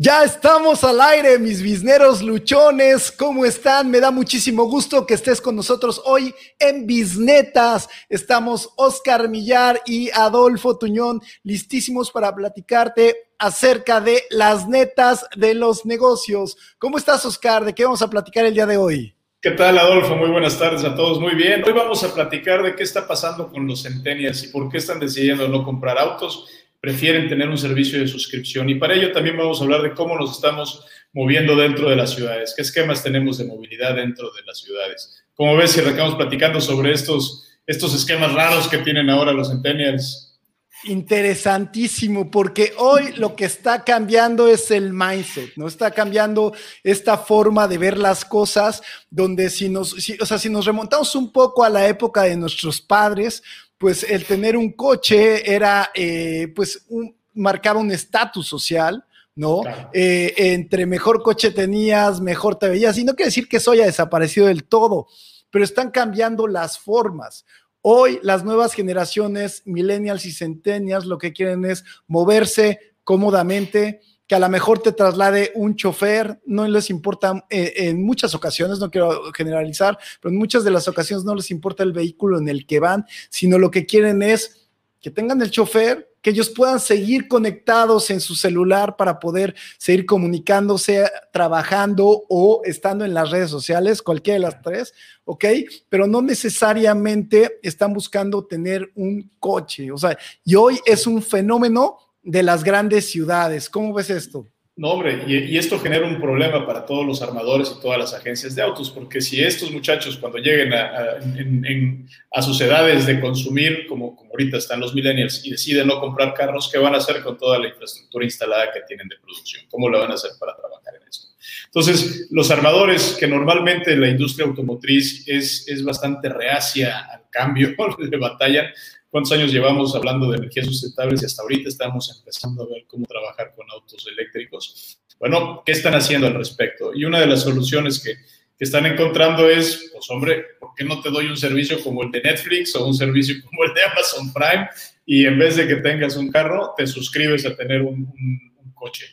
Ya estamos al aire, mis bisneros luchones. ¿Cómo están? Me da muchísimo gusto que estés con nosotros hoy en Bisnetas. Estamos Oscar Millar y Adolfo Tuñón listísimos para platicarte acerca de las netas de los negocios. ¿Cómo estás, Oscar? ¿De qué vamos a platicar el día de hoy? ¿Qué tal, Adolfo? Muy buenas tardes a todos. Muy bien. Hoy vamos a platicar de qué está pasando con los centenias y por qué están decidiendo no comprar autos prefieren tener un servicio de suscripción. Y para ello también vamos a hablar de cómo nos estamos moviendo dentro de las ciudades, qué esquemas tenemos de movilidad dentro de las ciudades. Como ves, si arrancamos platicando sobre estos, estos esquemas raros que tienen ahora los centennials. Interesantísimo, porque hoy lo que está cambiando es el mindset, ¿no? Está cambiando esta forma de ver las cosas, donde si nos, o sea, si nos remontamos un poco a la época de nuestros padres, pues el tener un coche era, eh, pues, un, marcaba un estatus social, ¿no? Eh, entre mejor coche tenías, mejor te veías. Y no quiere decir que eso haya desaparecido del todo, pero están cambiando las formas. Hoy las nuevas generaciones, millennials y centennials, lo que quieren es moverse cómodamente, que a lo mejor te traslade un chofer, no les importa eh, en muchas ocasiones, no quiero generalizar, pero en muchas de las ocasiones no les importa el vehículo en el que van, sino lo que quieren es que tengan el chofer, que ellos puedan seguir conectados en su celular para poder seguir comunicándose, trabajando o estando en las redes sociales, cualquiera de las tres, ¿ok? Pero no necesariamente están buscando tener un coche, o sea, y hoy es un fenómeno de las grandes ciudades. ¿Cómo ves esto? No, hombre, y, esto genera un problema para todos los armadores y todas las agencias de autos, porque si estos muchachos cuando lleguen a, sus edades de consumir, como, como, ahorita están los millennials, y deciden no comprar carros, ¿qué van a hacer con toda la infraestructura instalada que tienen de producción? ¿Cómo lo van a hacer para trabajar en eso? Entonces, los armadores, que normalmente la industria automotriz es, es bastante reacia al cambio, le batallan, cuántos años llevamos hablando de energías sustentables y hasta ahorita estamos empezando a ver cómo trabajar con autos eléctricos. Bueno, ¿qué están haciendo al respecto? Y una de las soluciones que, que están encontrando es, pues hombre, ¿por qué no te doy un servicio como el de Netflix o un servicio como el de Amazon Prime? Y en vez de que tengas un carro, te suscribes a tener un, un, coche.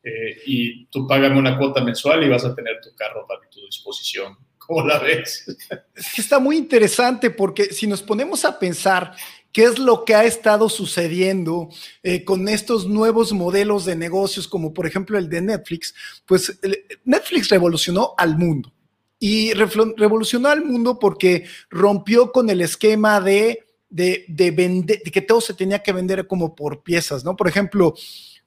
Eh, y tú págame una cuota mensual y vas a tener tu carro para tu disposición. ¿Cómo la ves? Es que está muy interesante porque si nos ponemos a pensar qué es lo que ha estado sucediendo eh, con estos nuevos modelos de negocios, como por ejemplo el de Netflix, pues Netflix revolucionó al mundo. Y revolucionó al mundo porque rompió con el esquema de, de, de, vender, de que todo se tenía que vender como por piezas, ¿no? Por ejemplo,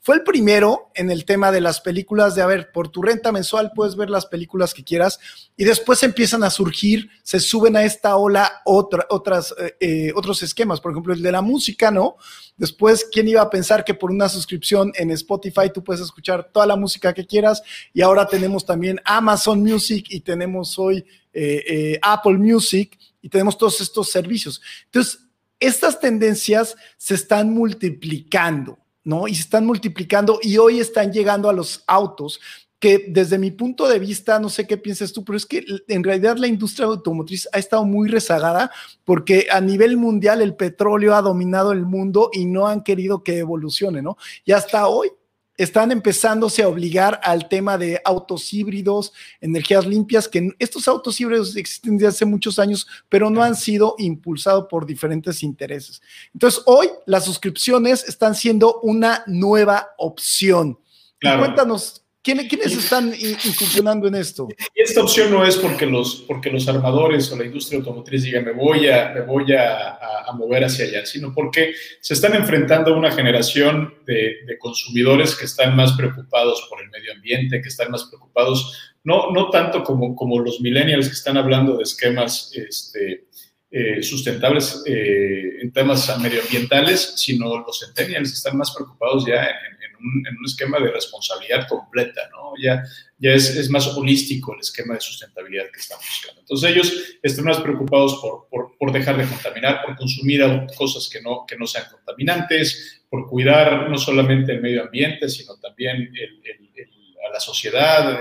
fue el primero en el tema de las películas de, a ver, por tu renta mensual puedes ver las películas que quieras y después empiezan a surgir, se suben a esta ola otra, otras, eh, eh, otros esquemas, por ejemplo, el de la música, ¿no? Después, ¿quién iba a pensar que por una suscripción en Spotify tú puedes escuchar toda la música que quieras? Y ahora tenemos también Amazon Music y tenemos hoy eh, Apple Music y tenemos todos estos servicios. Entonces, estas tendencias se están multiplicando. ¿No? Y se están multiplicando y hoy están llegando a los autos que desde mi punto de vista, no sé qué piensas tú, pero es que en realidad la industria automotriz ha estado muy rezagada porque a nivel mundial el petróleo ha dominado el mundo y no han querido que evolucione, ¿no? Y hasta hoy están empezándose a obligar al tema de autos híbridos, energías limpias, que estos autos híbridos existen desde hace muchos años, pero no han sido impulsados por diferentes intereses. Entonces, hoy las suscripciones están siendo una nueva opción. cuéntanos, ¿Quiénes, están incursionando en esto? Esta opción no es porque los, porque los armadores o la industria automotriz digan me voy, a, me voy a, mover hacia allá, sino porque se están enfrentando a una generación de, consumidores que están más preocupados por el medio ambiente, que están más preocupados, no, no tanto como, como los millennials que están hablando de esquemas este, eh, sustentables eh, en temas medioambientales, sino los centennials están más preocupados ya en, en un esquema de responsabilidad completa, ¿no? Ya, ya es, es, más holístico el esquema de sustentabilidad que estamos buscando. Entonces ellos están más preocupados por, por, por, dejar de contaminar, por consumir cosas que no, que no sean contaminantes, por cuidar no solamente el medio ambiente, sino también el, el, a la sociedad,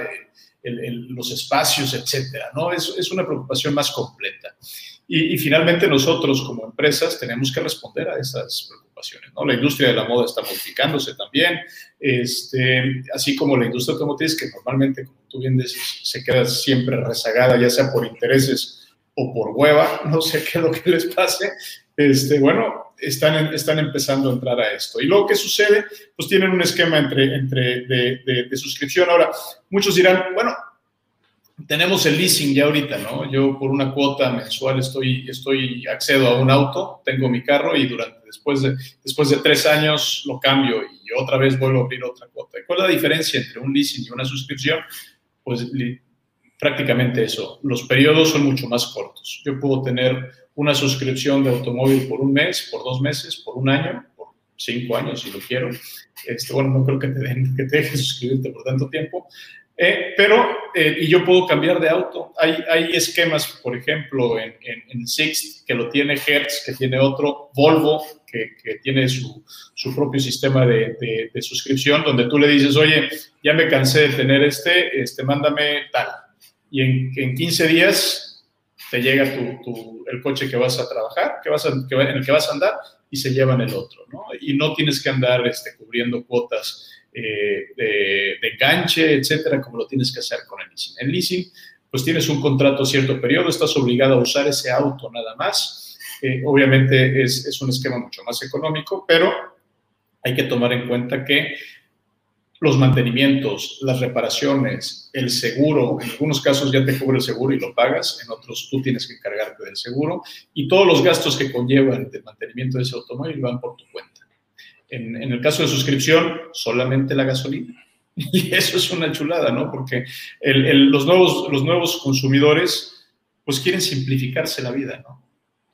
los espacios, etcétera, ¿no? Es, es una preocupación más completa. Y, finalmente nosotros como empresas tenemos que responder a esas preocupaciones. ¿no? La industria de la moda está modificándose también, este, así como la industria automotriz, que normalmente, como tú bien dices, se queda siempre rezagada, ya sea por intereses o por hueva, no sé qué es lo que les pase. Este, bueno, están, están empezando a entrar a esto. Y luego, ¿qué sucede? Pues tienen un esquema entre, entre de, de suscripción. Ahora, muchos dirán, bueno, tenemos el leasing ya ahorita, ¿no? Yo por una cuota mensual estoy, estoy accedo a un auto, tengo mi carro y durante, después de, después de tres años lo cambio y otra vez vuelvo a abrir otra cuota. ¿Cuál es la diferencia entre un leasing y una suscripción? Pues prácticamente eso. Los periodos son mucho más cortos. Yo puedo tener una suscripción de automóvil por un mes, por dos meses, por un año, por cinco años si lo quiero. Este, bueno, no creo que te, den, que te dejen suscribirte por tanto tiempo, eh, pero, eh, y yo puedo cambiar de auto. Hay, hay esquemas, por ejemplo, en, en, Sixt, que lo tiene Hertz, que tiene otro, Volvo, que, que tiene su, su, propio sistema de, de, suscripción, donde tú le dices, oye, ya me cansé de tener este, este mándame tal. Y en, en 15 días te llega tu, tu, el coche que vas a trabajar, que vas a, que, en el que vas a andar, y se llevan el otro, ¿no? Y no tienes que andar este, cubriendo cuotas eh, de, de, enganche, etcétera, como lo tienes que hacer con el leasing. En leasing, pues tienes un contrato a cierto periodo, estás obligado a usar ese auto nada más. Eh, obviamente es, es, un esquema mucho más económico, pero hay que tomar en cuenta que los mantenimientos, las reparaciones, el seguro, en algunos casos ya te cubre el seguro y lo pagas, en otros tú tienes que encargarte del seguro y todos los gastos que conllevan el mantenimiento de ese automóvil van por tu cuenta. En, el caso de suscripción, solamente la gasolina. Y eso es una chulada, ¿no? Porque los, nuevos, los nuevos consumidores, pues quieren simplificarse la vida, ¿no?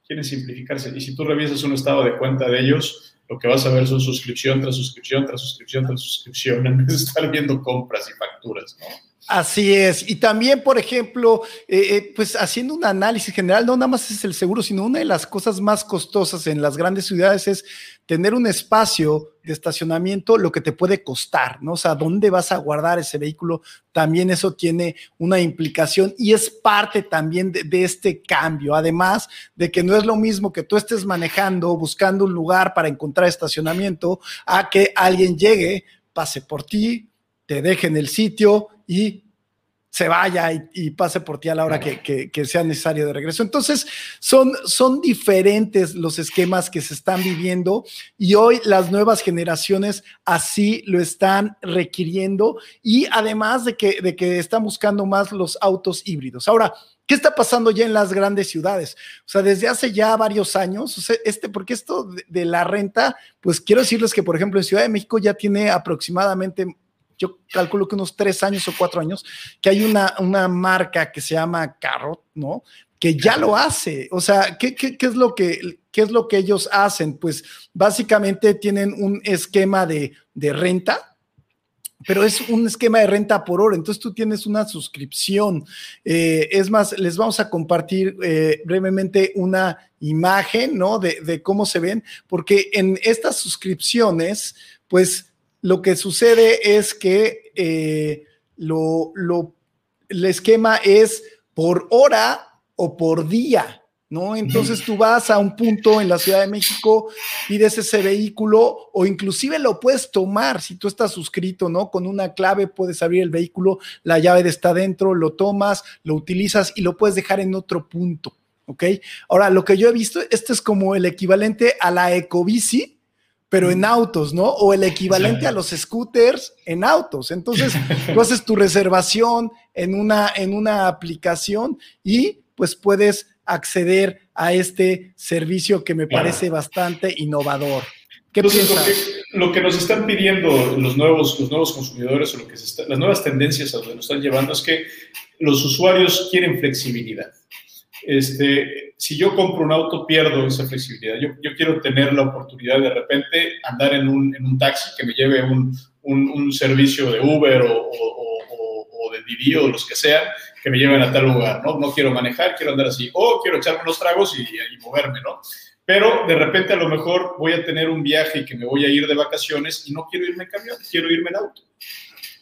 Quieren simplificarse. Y si tú revisas un estado de cuenta de ellos, lo que vas a ver son suscripción tras suscripción, tras suscripción, tras suscripción, en vez de estar viendo compras y facturas, ¿no? Así es. Y también, por ejemplo, eh, eh, pues haciendo un análisis general, no nada más es el seguro, sino una de las cosas más costosas en las grandes ciudades es tener un espacio de estacionamiento, lo que te puede costar, ¿no? O sea, ¿dónde vas a guardar ese vehículo? También eso tiene una implicación y es parte también de, de este cambio. Además de que no es lo mismo que tú estés manejando, buscando un lugar para encontrar estacionamiento, a que alguien llegue, pase por ti, te deje en el sitio y se vaya y, pase por ti a la hora que, sea necesario de regreso. Entonces, son, son diferentes los esquemas que se están viviendo y hoy las nuevas generaciones así lo están requiriendo y además de que, de que están buscando más los autos híbridos. Ahora, ¿Qué está pasando ya en las grandes ciudades? O sea, desde hace ya varios años, o sea, este, porque esto de, de, la renta, pues quiero decirles que, por ejemplo, en Ciudad de México ya tiene aproximadamente yo calculo que unos tres años o cuatro años, que hay una, una marca que se llama Carrot, ¿no? Que ya lo hace. O sea, ¿qué, qué, qué es lo que, ¿qué es lo que ellos hacen? Pues básicamente tienen un esquema de, de renta, pero es un esquema de renta por hora, entonces tú tienes una suscripción. Eh, es más, les vamos a compartir eh, brevemente una imagen, ¿no? De, de, cómo se ven, porque en estas suscripciones, pues lo que sucede es que eh, lo, el esquema es por hora o por día, ¿no? Entonces tú vas a un punto en la Ciudad de México, pides ese vehículo o inclusive lo puedes tomar si tú estás suscrito, ¿no? Con una clave puedes abrir el vehículo, la llave está dentro, lo tomas, lo utilizas y lo puedes dejar en otro punto, ¿ok? Ahora, lo que yo he visto, esto es como el equivalente a la ecobici, pero en autos, ¿no? O el equivalente a los scooters en autos. Entonces, tú haces tu reservación en una, en una aplicación y pues puedes acceder a este servicio que me parece bastante innovador. ¿Qué Entonces, lo que, lo que, nos están pidiendo los nuevos, los nuevos consumidores o lo que las nuevas tendencias a donde nos están llevando es que los usuarios quieren flexibilidad. Este, si yo compro un auto, pierdo esa flexibilidad. Yo, yo quiero tener la oportunidad de repente andar en un, en un taxi que me lleve un, un, un servicio de Uber o, o, de Didi o los que sean, que me lleven a tal lugar, ¿no? No quiero manejar, quiero andar así, o quiero echarme unos tragos y, moverme, ¿no? Pero de repente a lo mejor voy a tener un viaje que me voy a ir de vacaciones y no quiero irme en camión, quiero irme en auto.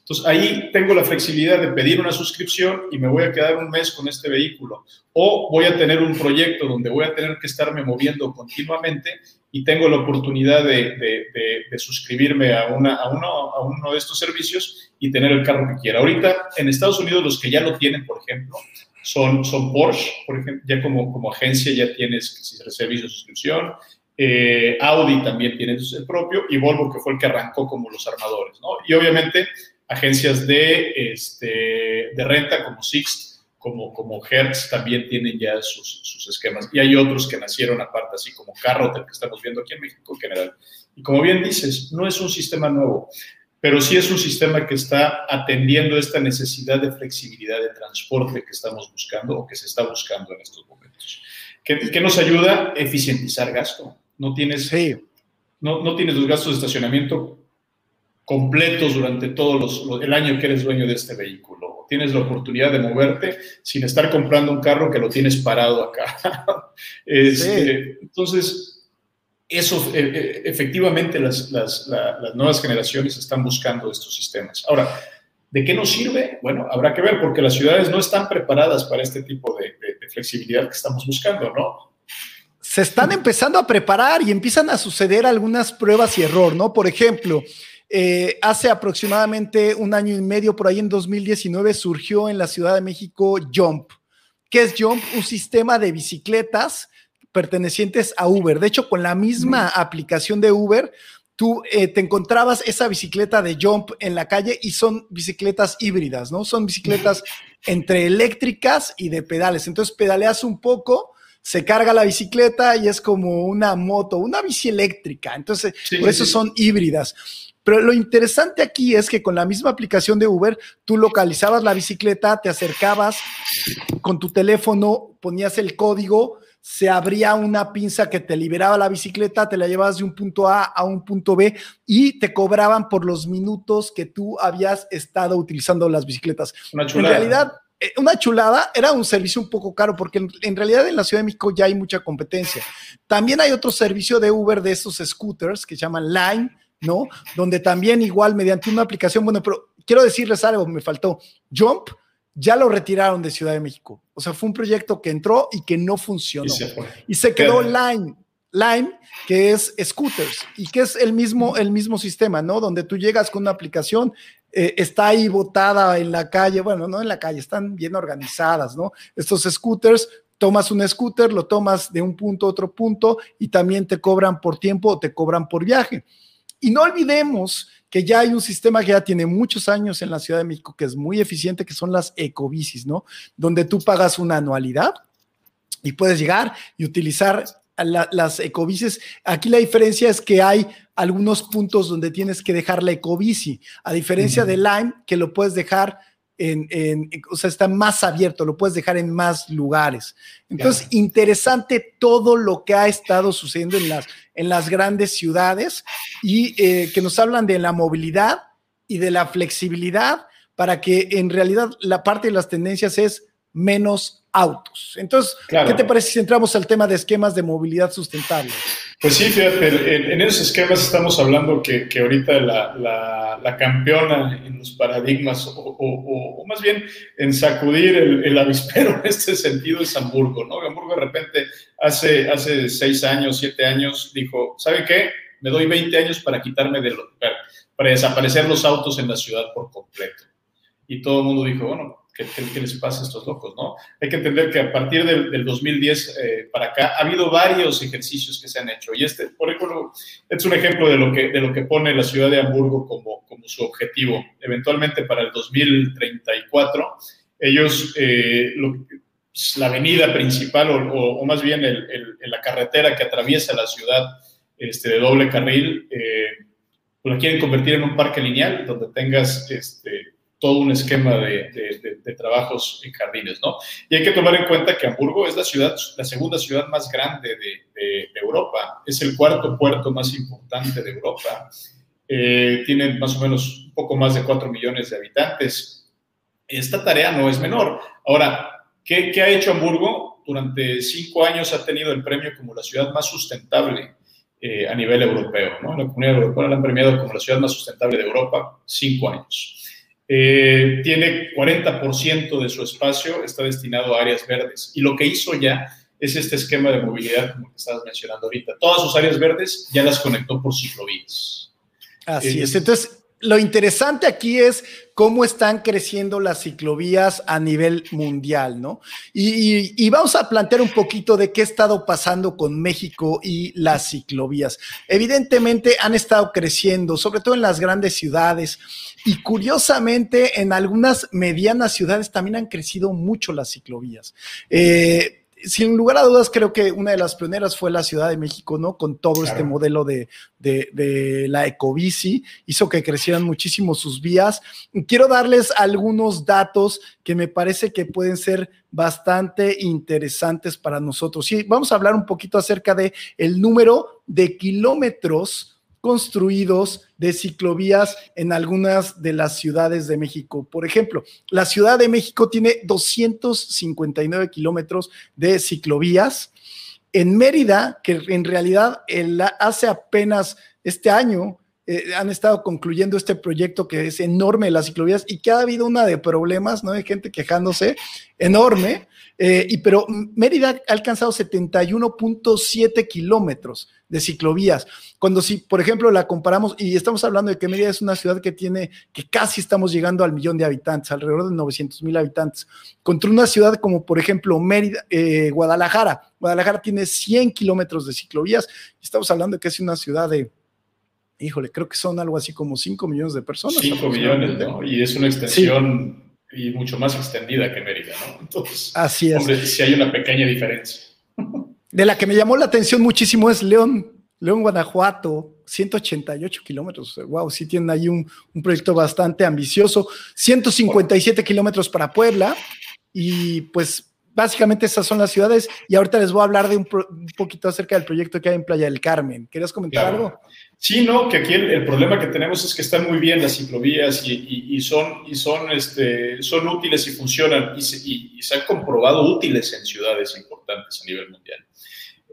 Entonces ahí tengo la flexibilidad de pedir una suscripción y me voy a quedar un mes con este vehículo. O voy a tener un proyecto donde voy a tener que estarme moviendo continuamente y tengo la oportunidad de, de, suscribirme a, una, a, uno, a uno de estos servicios y tener el carro que quiera. Ahorita en Estados Unidos los que ya lo tienen, por ejemplo, son, son Porsche, por ejemplo, ya como, como agencia ya tienes servicio de suscripción, eh, Audi también tiene el propio y Volvo que fue el que arrancó como los armadores, ¿no? Y obviamente agencias de, este, de renta como Sixt, como, como Hertz también tienen ya sus, sus, esquemas. Y hay otros que nacieron aparte, así como Carrot, el que estamos viendo aquí en México en general. Y como bien dices, no es un sistema nuevo, pero sí es un sistema que está atendiendo esta necesidad de flexibilidad de transporte que estamos buscando o que se está buscando en estos momentos. ¿Qué, qué nos ayuda? Eficientizar gasto. No tienes, no, no tienes los gastos de estacionamiento completos durante todo el año que eres dueño de este vehículo. Tienes la oportunidad de moverte sin estar comprando un carro que lo tienes parado acá. Este, entonces, eso, e, e, efectivamente, las, las, las, nuevas generaciones están buscando estos sistemas. Ahora, ¿de qué nos sirve? Bueno, habrá que ver, porque las ciudades no están preparadas para este tipo de, de flexibilidad que estamos buscando, ¿no? Se están empezando a preparar y empiezan a suceder algunas pruebas y error, ¿no? Por ejemplo, eh, hace aproximadamente un año y medio, por ahí en 2019, surgió en la Ciudad de México Jump. ¿Qué es Jump? Un sistema de bicicletas pertenecientes a Uber. De hecho, con la misma aplicación de Uber, tú eh, te encontrabas esa bicicleta de Jump en la calle y son bicicletas híbridas, ¿no? Son bicicletas entre eléctricas y de pedales. Entonces pedaleas un poco, se carga la bicicleta y es como una moto, una bici eléctrica. Entonces, por eso son híbridas. Pero lo interesante aquí es que con la misma aplicación de Uber, tú localizabas la bicicleta, te acercabas con tu teléfono, ponías el código, se abría una pinza que te liberaba la bicicleta, te la llevabas de un punto A a un punto B y te cobraban por los minutos que tú habías estado utilizando las bicicletas. En realidad, eh, una chulada, era un servicio un poco caro porque en, realidad en la Ciudad de México ya hay mucha competencia. También hay otro servicio de Uber de esos scooters que se llaman Line, ¿no? Donde también igual mediante una aplicación, bueno, pero quiero decirles algo, me faltó. Jump ya lo retiraron de Ciudad de México. O sea, fue un proyecto que entró y que no funcionó. Y se, quedó Line, Line, que es scooters y que es el mismo, el mismo sistema, ¿no? Donde tú llegas con una aplicación, eh, está ahí botada en la calle, bueno, no en la calle, están bien organizadas, ¿no? Estos scooters, tomas un scooter, lo tomas de un punto a otro punto y también te cobran por tiempo o te cobran por viaje. Y no olvidemos que ya hay un sistema que ya tiene muchos años en la Ciudad de México que es muy eficiente, que son las ecobicis, ¿no? Donde tú pagas una anualidad y puedes llegar y utilizar las ecobicis. Aquí la diferencia es que hay algunos puntos donde tienes que dejar la ecobici, a diferencia de Lime, que lo puedes dejar en, o sea, está más abierto, lo puedes dejar en más lugares. Entonces, interesante todo lo que ha estado sucediendo en las, en las grandes ciudades y eh, que nos hablan de la movilidad y de la flexibilidad para que en realidad la parte de las tendencias es menos autos. Entonces, ¿qué te parece si entramos al tema de esquemas de movilidad sustentable? Pues sí, fíjate, en, esos esquemas estamos hablando que, que ahorita la, la, campeona en los paradigmas, o, o, más bien en sacudir el, el, avispero en este sentido es Hamburgo, ¿no? Hamburgo de repente hace, hace seis años, siete años, dijo, ¿sabe qué? Me doy 20 años para quitarme de los, para desaparecer los autos en la ciudad por completo. Y todo el mundo dijo, bueno, ¿Qué, les pasa a estos locos? ¿no? Hay que entender que a partir del, 2010 eh, para acá ha habido varios ejercicios que se han hecho y este, por ejemplo, es un ejemplo de lo que, de lo que pone la ciudad de Hamburgo como, como su objetivo. Eventualmente para el 2034, ellos, eh, la avenida principal o, más bien la carretera que atraviesa la ciudad este, de doble carril, eh, pues la quieren convertir en un parque lineal donde tengas... Este, todo un esquema de, de, trabajos en jardines, ¿no? Y hay que tomar en cuenta que Hamburgo es la ciudad, la segunda ciudad más grande de, Europa, es el cuarto puerto más importante de Europa, eh, tiene más o menos un poco más de 4 millones de habitantes. Esta tarea no es menor. Ahora, ¿qué, qué ha hecho Hamburgo? Durante cinco años ha tenido el premio como la ciudad más sustentable eh, a nivel europeo, ¿no? La comunidad europea la han premiado como la ciudad más sustentable de Europa, cinco años. Eh, tiene 40% de su espacio está destinado a áreas verdes. Y lo que hizo ya es este esquema de movilidad, como que estabas mencionando ahorita. Todas sus áreas verdes ya las conectó por ciclovías. Así es. Entonces, lo interesante aquí es cómo están creciendo las ciclovías a nivel mundial, ¿no? Y, vamos a plantear un poquito de qué ha estado pasando con México y las ciclovías. Evidentemente han estado creciendo, sobre todo en las grandes ciudades, y curiosamente en algunas medianas ciudades también han crecido mucho las ciclovías. Eh, sin lugar a dudas, creo que una de las pioneras fue la Ciudad de México, ¿no? Con todo este modelo de, de, la ecobici, hizo que crecieran muchísimo sus vías. Quiero darles algunos datos que me parece que pueden ser bastante interesantes para nosotros. Sí, vamos a hablar un poquito acerca de el número de kilómetros construidos de ciclovías en algunas de las ciudades de México. Por ejemplo, la Ciudad de México tiene 259 kilómetros de ciclovías. En Mérida, que en realidad hace apenas este año eh, han estado concluyendo este proyecto que es enorme las ciclovías y que ha habido una de problemas, ¿no? De gente quejándose, enorme. Eh, y pero Mérida ha alcanzado 71.7 kilómetros de ciclovías. Cuando si, por ejemplo, la comparamos, y estamos hablando de que Mérida es una ciudad que tiene, que casi estamos llegando al millón de habitantes, alrededor de 900 mil habitantes, contra una ciudad como, por ejemplo, Mérida, eh, Guadalajara. Guadalajara tiene 100 kilómetros de ciclovías, estamos hablando de que es una ciudad de híjole, creo que son algo así como 5 millones de personas. 5 millones, ¿no? Y es una extensión y mucho más extendida que Mérida, ¿no? Entonces, así es. Hombre, sí hay una pequeña diferencia. De la que me llamó la atención muchísimo es León, León, Guanajuato, 188 kilómetros. Wow, sí tienen ahí un, un proyecto bastante ambicioso. 157 kilómetros para Puebla y pues básicamente esas son las ciudades y ahorita les voy a hablar de un, poquito acerca del proyecto que hay en Playa del Carmen. ¿Querías comentar algo? Sí, no, que aquí el, problema que tenemos es que están muy bien las ciclovías y, son, y son, este, son útiles y funcionan y se, han comprobado útiles en ciudades importantes a nivel mundial.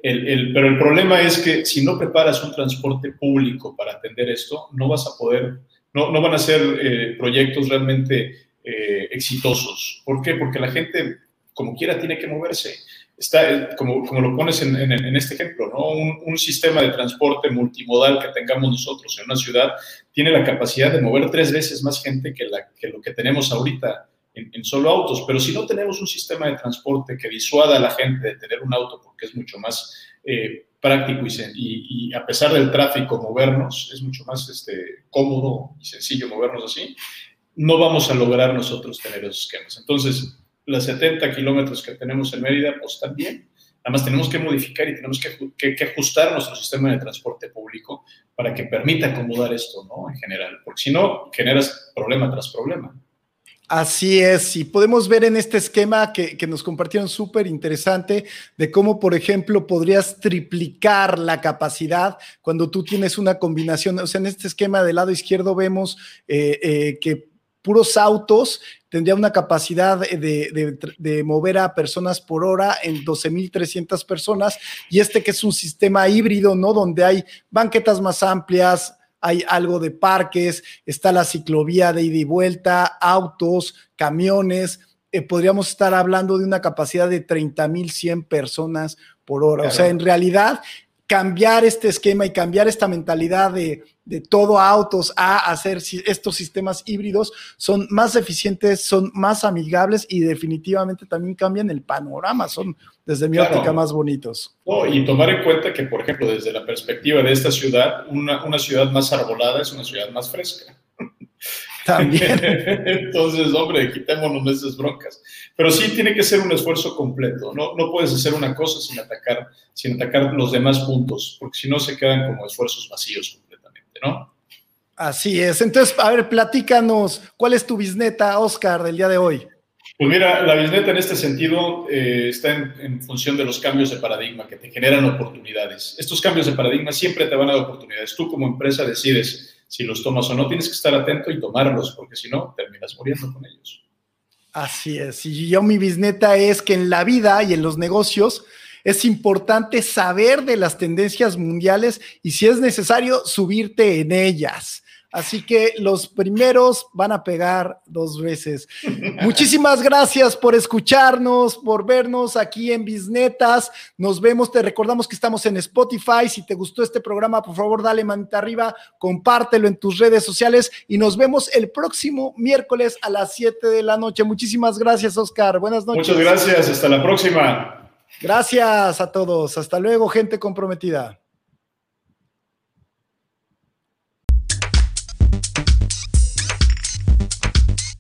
El, pero el problema es que si no preparas un transporte público para atender esto, no vas a poder, no, no van a ser eh, proyectos realmente eh, exitosos. ¿Por qué? Porque la gente como quiera tiene que moverse. Está, eh, como, como lo pones en, en, este ejemplo, ¿no? Un, un, sistema de transporte multimodal que tengamos nosotros en una ciudad tiene la capacidad de mover tres veces más gente que, la, que lo que tenemos ahorita en, en, solo autos. Pero si no tenemos un sistema de transporte que disuada a la gente de tener un auto porque es mucho más eh, práctico y, y, a pesar del tráfico movernos, es mucho más este, cómodo y sencillo movernos así, no vamos a lograr nosotros tener esos esquemas. Entonces, los 70 kilómetros que tenemos en Mérida, pues también. Nada más tenemos que modificar y tenemos que, que, ajustar nuestro sistema de transporte público para que permita acomodar esto, ¿no? En general, porque si no, generas problema tras problema. Así es, y podemos ver en este esquema que, que nos compartieron súper interesante de cómo, por ejemplo, podrías triplicar la capacidad cuando tú tienes una combinación. O sea, en este esquema del lado izquierdo vemos eh, eh, que puros autos, tendría una capacidad de, mover a personas por hora en 12.300 personas, y este que es un sistema híbrido, ¿no? Donde hay banquetas más amplias, hay algo de parques, está la ciclovía de ida y vuelta, autos, camiones, eh, podríamos estar hablando de una capacidad de 30.100 personas por hora. O sea, en realidad, cambiar este esquema y cambiar esta mentalidad de de todo autos a hacer estos sistemas híbridos son más eficientes, son más amigables y definitivamente también cambian el panorama, son desde mi óptica más bonitos. y tomar en cuenta que, por ejemplo, desde la perspectiva de esta ciudad, una, una ciudad más arbolada es una ciudad más fresca. También. Entonces, hombre, quitémonos de esas broncas. Pero sí tiene que ser un esfuerzo completo. No, no puedes hacer una cosa sin atacar, sin atacar los demás puntos, porque si no se quedan como esfuerzos vacíos. ¿no? Así es. Entonces, a ver, platícanos, ¿cuál es tu bisneta, Oscar, del día de hoy? Pues mira, la bisneta en este sentido eh, está en, función de los cambios de paradigma que te generan oportunidades. Estos cambios de paradigma siempre te van a dar oportunidades. Tú como empresa decides si los tomas o no, tienes que estar atento y tomarlos, porque si no, terminas muriendo con ellos. Así es. Y yo mi bisneta es que en la vida y en los negocios es importante saber de las tendencias mundiales y si es necesario subirte en ellas. Así que los primeros van a pegar dos veces. Muchísimas gracias por escucharnos, por vernos aquí en Bisnetas. Nos vemos, te recordamos que estamos en Spotify. Si te gustó este programa, por favor, dale manita arriba, compártelo en tus redes sociales y nos vemos el próximo miércoles a las 7 de la noche. Muchísimas gracias, Oscar. Buenas noches. Muchas gracias. Hasta la próxima. Gracias a todos. Hasta luego, gente comprometida.